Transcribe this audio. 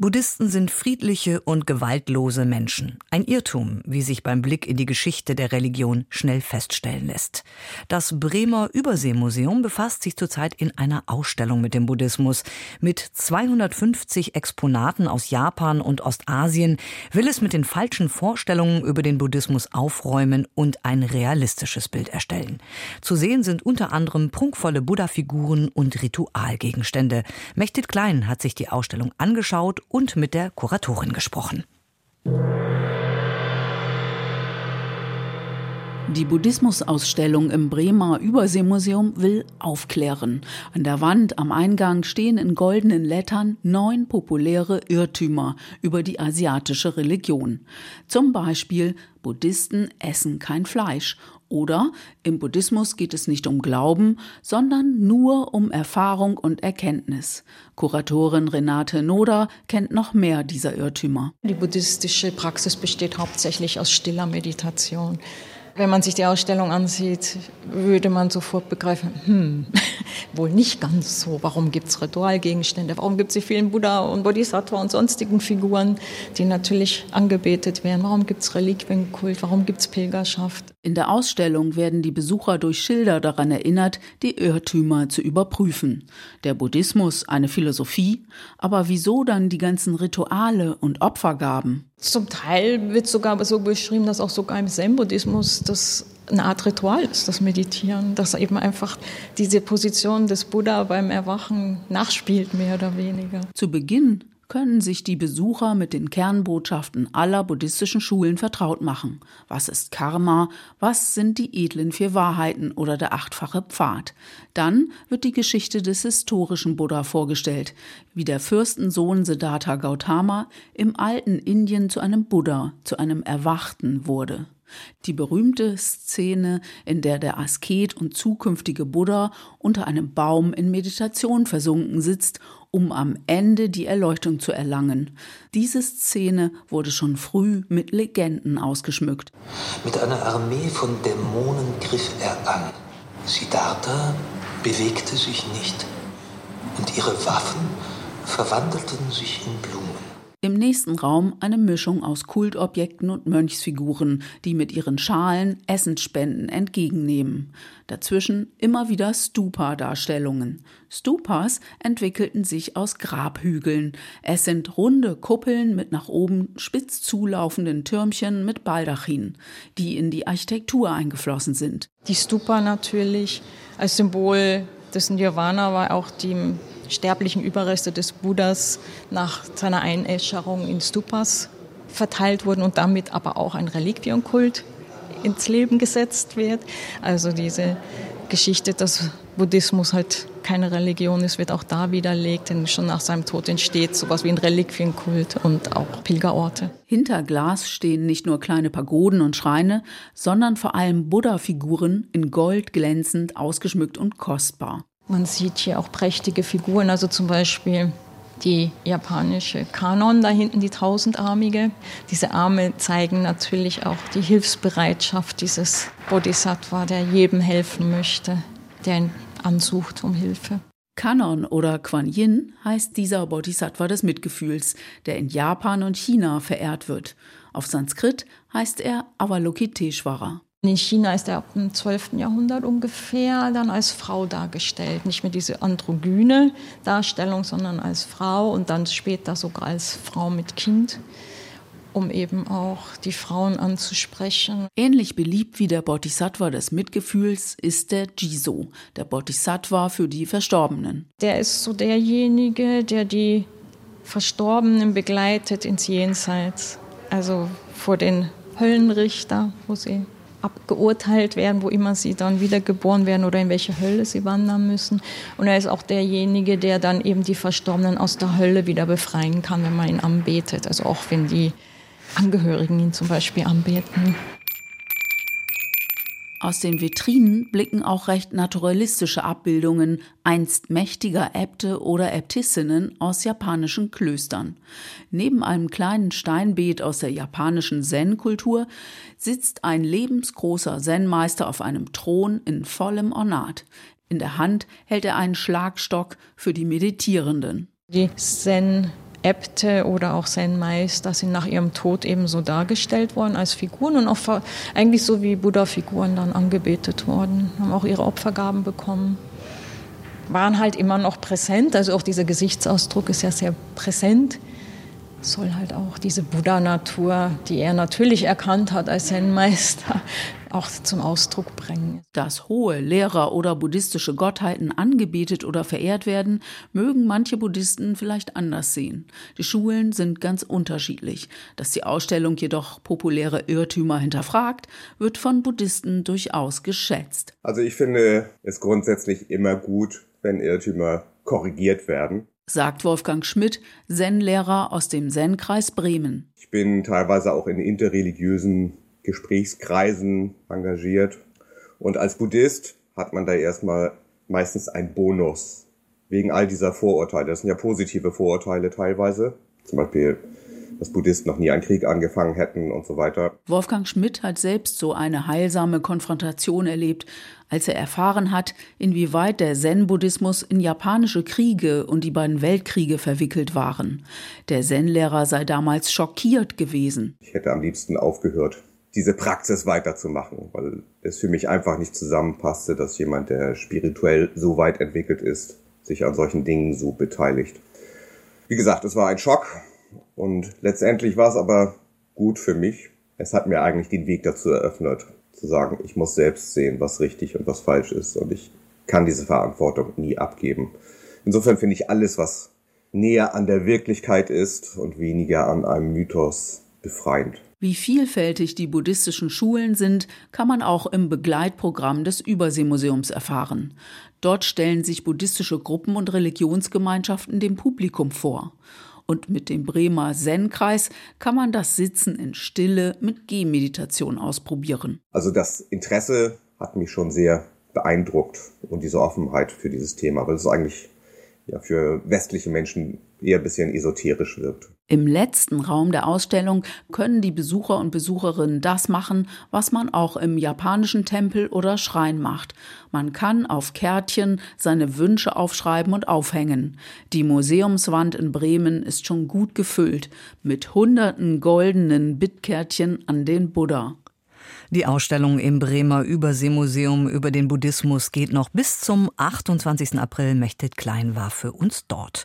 Buddhisten sind friedliche und gewaltlose Menschen. Ein Irrtum, wie sich beim Blick in die Geschichte der Religion schnell feststellen lässt. Das Bremer Überseemuseum befasst sich zurzeit in einer Ausstellung mit dem Buddhismus. Mit 250 Exponaten aus Japan und Ostasien will es mit den falschen Vorstellungen über den Buddhismus aufräumen und ein realistisches Bild erstellen. Zu sehen sind unter anderem prunkvolle Buddha-Figuren und Ritualgegenstände. Mechtit Klein hat sich die Ausstellung angeschaut und mit der Kuratorin gesprochen. Die Buddhismusausstellung im Bremer Überseemuseum will aufklären. An der Wand am Eingang stehen in goldenen Lettern neun populäre Irrtümer über die asiatische Religion. Zum Beispiel Buddhisten essen kein Fleisch oder im Buddhismus geht es nicht um Glauben, sondern nur um Erfahrung und Erkenntnis. Kuratorin Renate Noda kennt noch mehr dieser Irrtümer. Die buddhistische Praxis besteht hauptsächlich aus stiller Meditation. Wenn man sich die Ausstellung ansieht, würde man sofort begreifen, hm, wohl nicht ganz so. Warum gibt es Ritualgegenstände? Warum gibt es die vielen Buddha und Bodhisattva und sonstigen Figuren, die natürlich angebetet werden? Warum gibt es Reliquienkult? Warum gibt es Pilgerschaft? In der Ausstellung werden die Besucher durch Schilder daran erinnert, die Irrtümer zu überprüfen. Der Buddhismus eine Philosophie, aber wieso dann die ganzen Rituale und Opfergaben? Zum Teil wird sogar so beschrieben, dass auch sogar im Zen-Buddhismus das eine Art Ritual ist, das Meditieren, dass eben einfach diese Position des Buddha beim Erwachen nachspielt, mehr oder weniger. Zu Beginn können sich die Besucher mit den Kernbotschaften aller buddhistischen Schulen vertraut machen. Was ist Karma? Was sind die edlen vier Wahrheiten oder der achtfache Pfad? Dann wird die Geschichte des historischen Buddha vorgestellt, wie der Fürstensohn Siddhartha Gautama im alten Indien zu einem Buddha, zu einem Erwachten wurde. Die berühmte Szene, in der der Asket und zukünftige Buddha unter einem Baum in Meditation versunken sitzt, um am Ende die Erleuchtung zu erlangen. Diese Szene wurde schon früh mit Legenden ausgeschmückt. Mit einer Armee von Dämonen griff er an. Siddhartha bewegte sich nicht und ihre Waffen verwandelten sich in Blumen. Im nächsten Raum eine Mischung aus Kultobjekten und Mönchsfiguren, die mit ihren Schalen Essensspenden entgegennehmen. Dazwischen immer wieder Stupa-Darstellungen. Stupas entwickelten sich aus Grabhügeln. Es sind runde Kuppeln mit nach oben spitz zulaufenden Türmchen mit Baldachin, die in die Architektur eingeflossen sind. Die Stupa natürlich als Symbol des Nirvana war auch die sterblichen Überreste des Buddhas nach seiner Einäscherung in Stupas verteilt wurden und damit aber auch ein Reliquienkult ins Leben gesetzt wird. Also diese Geschichte, dass Buddhismus halt keine Religion ist, wird auch da widerlegt, denn schon nach seinem Tod entsteht sowas wie ein Reliquienkult und auch Pilgerorte. Hinter Glas stehen nicht nur kleine Pagoden und Schreine, sondern vor allem Buddha-Figuren in Gold glänzend, ausgeschmückt und kostbar. Man sieht hier auch prächtige Figuren, also zum Beispiel die japanische Kanon da hinten, die tausendarmige. Diese Arme zeigen natürlich auch die Hilfsbereitschaft dieses Bodhisattva, der jedem helfen möchte, der ihn ansucht um Hilfe. Kanon oder Quan Yin heißt dieser Bodhisattva des Mitgefühls, der in Japan und China verehrt wird. Auf Sanskrit heißt er Avalokiteshvara. In China ist er ab dem 12. Jahrhundert ungefähr dann als Frau dargestellt. Nicht mehr diese androgyne Darstellung, sondern als Frau und dann später sogar als Frau mit Kind, um eben auch die Frauen anzusprechen. Ähnlich beliebt wie der Bodhisattva des Mitgefühls ist der Jiso, der Bodhisattva für die Verstorbenen. Der ist so derjenige, der die Verstorbenen begleitet ins Jenseits, also vor den Höllenrichter, wo sie abgeurteilt werden, wo immer sie dann wiedergeboren werden oder in welche Hölle sie wandern müssen. Und er ist auch derjenige, der dann eben die Verstorbenen aus der Hölle wieder befreien kann, wenn man ihn anbetet. Also auch wenn die Angehörigen ihn zum Beispiel anbeten. Aus den Vitrinen blicken auch recht naturalistische Abbildungen einst mächtiger Äbte oder Äbtissinnen aus japanischen Klöstern. Neben einem kleinen Steinbeet aus der japanischen Zen-Kultur sitzt ein lebensgroßer Zen-Meister auf einem Thron in vollem Ornat. In der Hand hält er einen Schlagstock für die Meditierenden. Die Zen Äbte oder auch Zen-Meister sind nach ihrem Tod ebenso dargestellt worden als Figuren und auch eigentlich so wie Buddha-Figuren dann angebetet worden, haben auch ihre Opfergaben bekommen. Waren halt immer noch präsent, also auch dieser Gesichtsausdruck ist ja sehr präsent soll halt auch diese Buddha-Natur, die er natürlich erkannt hat als Zen-Meister, auch zum Ausdruck bringen. Dass hohe Lehrer oder buddhistische Gottheiten angebetet oder verehrt werden, mögen manche Buddhisten vielleicht anders sehen. Die Schulen sind ganz unterschiedlich. Dass die Ausstellung jedoch populäre Irrtümer hinterfragt, wird von Buddhisten durchaus geschätzt. Also ich finde es grundsätzlich immer gut, wenn Irrtümer korrigiert werden sagt Wolfgang Schmidt, Zen-Lehrer aus dem Zen-Kreis Bremen. Ich bin teilweise auch in interreligiösen Gesprächskreisen engagiert. Und als Buddhist hat man da erstmal meistens einen Bonus wegen all dieser Vorurteile. Das sind ja positive Vorurteile teilweise. Zum Beispiel dass Buddhisten noch nie einen Krieg angefangen hätten und so weiter. Wolfgang Schmidt hat selbst so eine heilsame Konfrontation erlebt, als er erfahren hat, inwieweit der Zen-Buddhismus in japanische Kriege und die beiden Weltkriege verwickelt waren. Der Zen-Lehrer sei damals schockiert gewesen. Ich hätte am liebsten aufgehört, diese Praxis weiterzumachen, weil es für mich einfach nicht zusammenpasste, dass jemand, der spirituell so weit entwickelt ist, sich an solchen Dingen so beteiligt. Wie gesagt, es war ein Schock, und letztendlich war es aber gut für mich. Es hat mir eigentlich den Weg dazu eröffnet, zu sagen, ich muss selbst sehen, was richtig und was falsch ist. Und ich kann diese Verantwortung nie abgeben. Insofern finde ich alles, was näher an der Wirklichkeit ist und weniger an einem Mythos befreiend. Wie vielfältig die buddhistischen Schulen sind, kann man auch im Begleitprogramm des Überseemuseums erfahren. Dort stellen sich buddhistische Gruppen und Religionsgemeinschaften dem Publikum vor. Und mit dem Bremer Zen-Kreis kann man das Sitzen in Stille mit Gehmeditation ausprobieren. Also das Interesse hat mich schon sehr beeindruckt und diese Offenheit für dieses Thema, weil es eigentlich ja für westliche Menschen eher ein bisschen esoterisch wirkt. Im letzten Raum der Ausstellung können die Besucher und Besucherinnen das machen, was man auch im japanischen Tempel oder Schrein macht. Man kann auf Kärtchen seine Wünsche aufschreiben und aufhängen. Die Museumswand in Bremen ist schon gut gefüllt mit hunderten goldenen Bittkärtchen an den Buddha. Die Ausstellung im Bremer Überseemuseum über den Buddhismus geht noch bis zum 28. April. Mechtet Klein war für uns dort.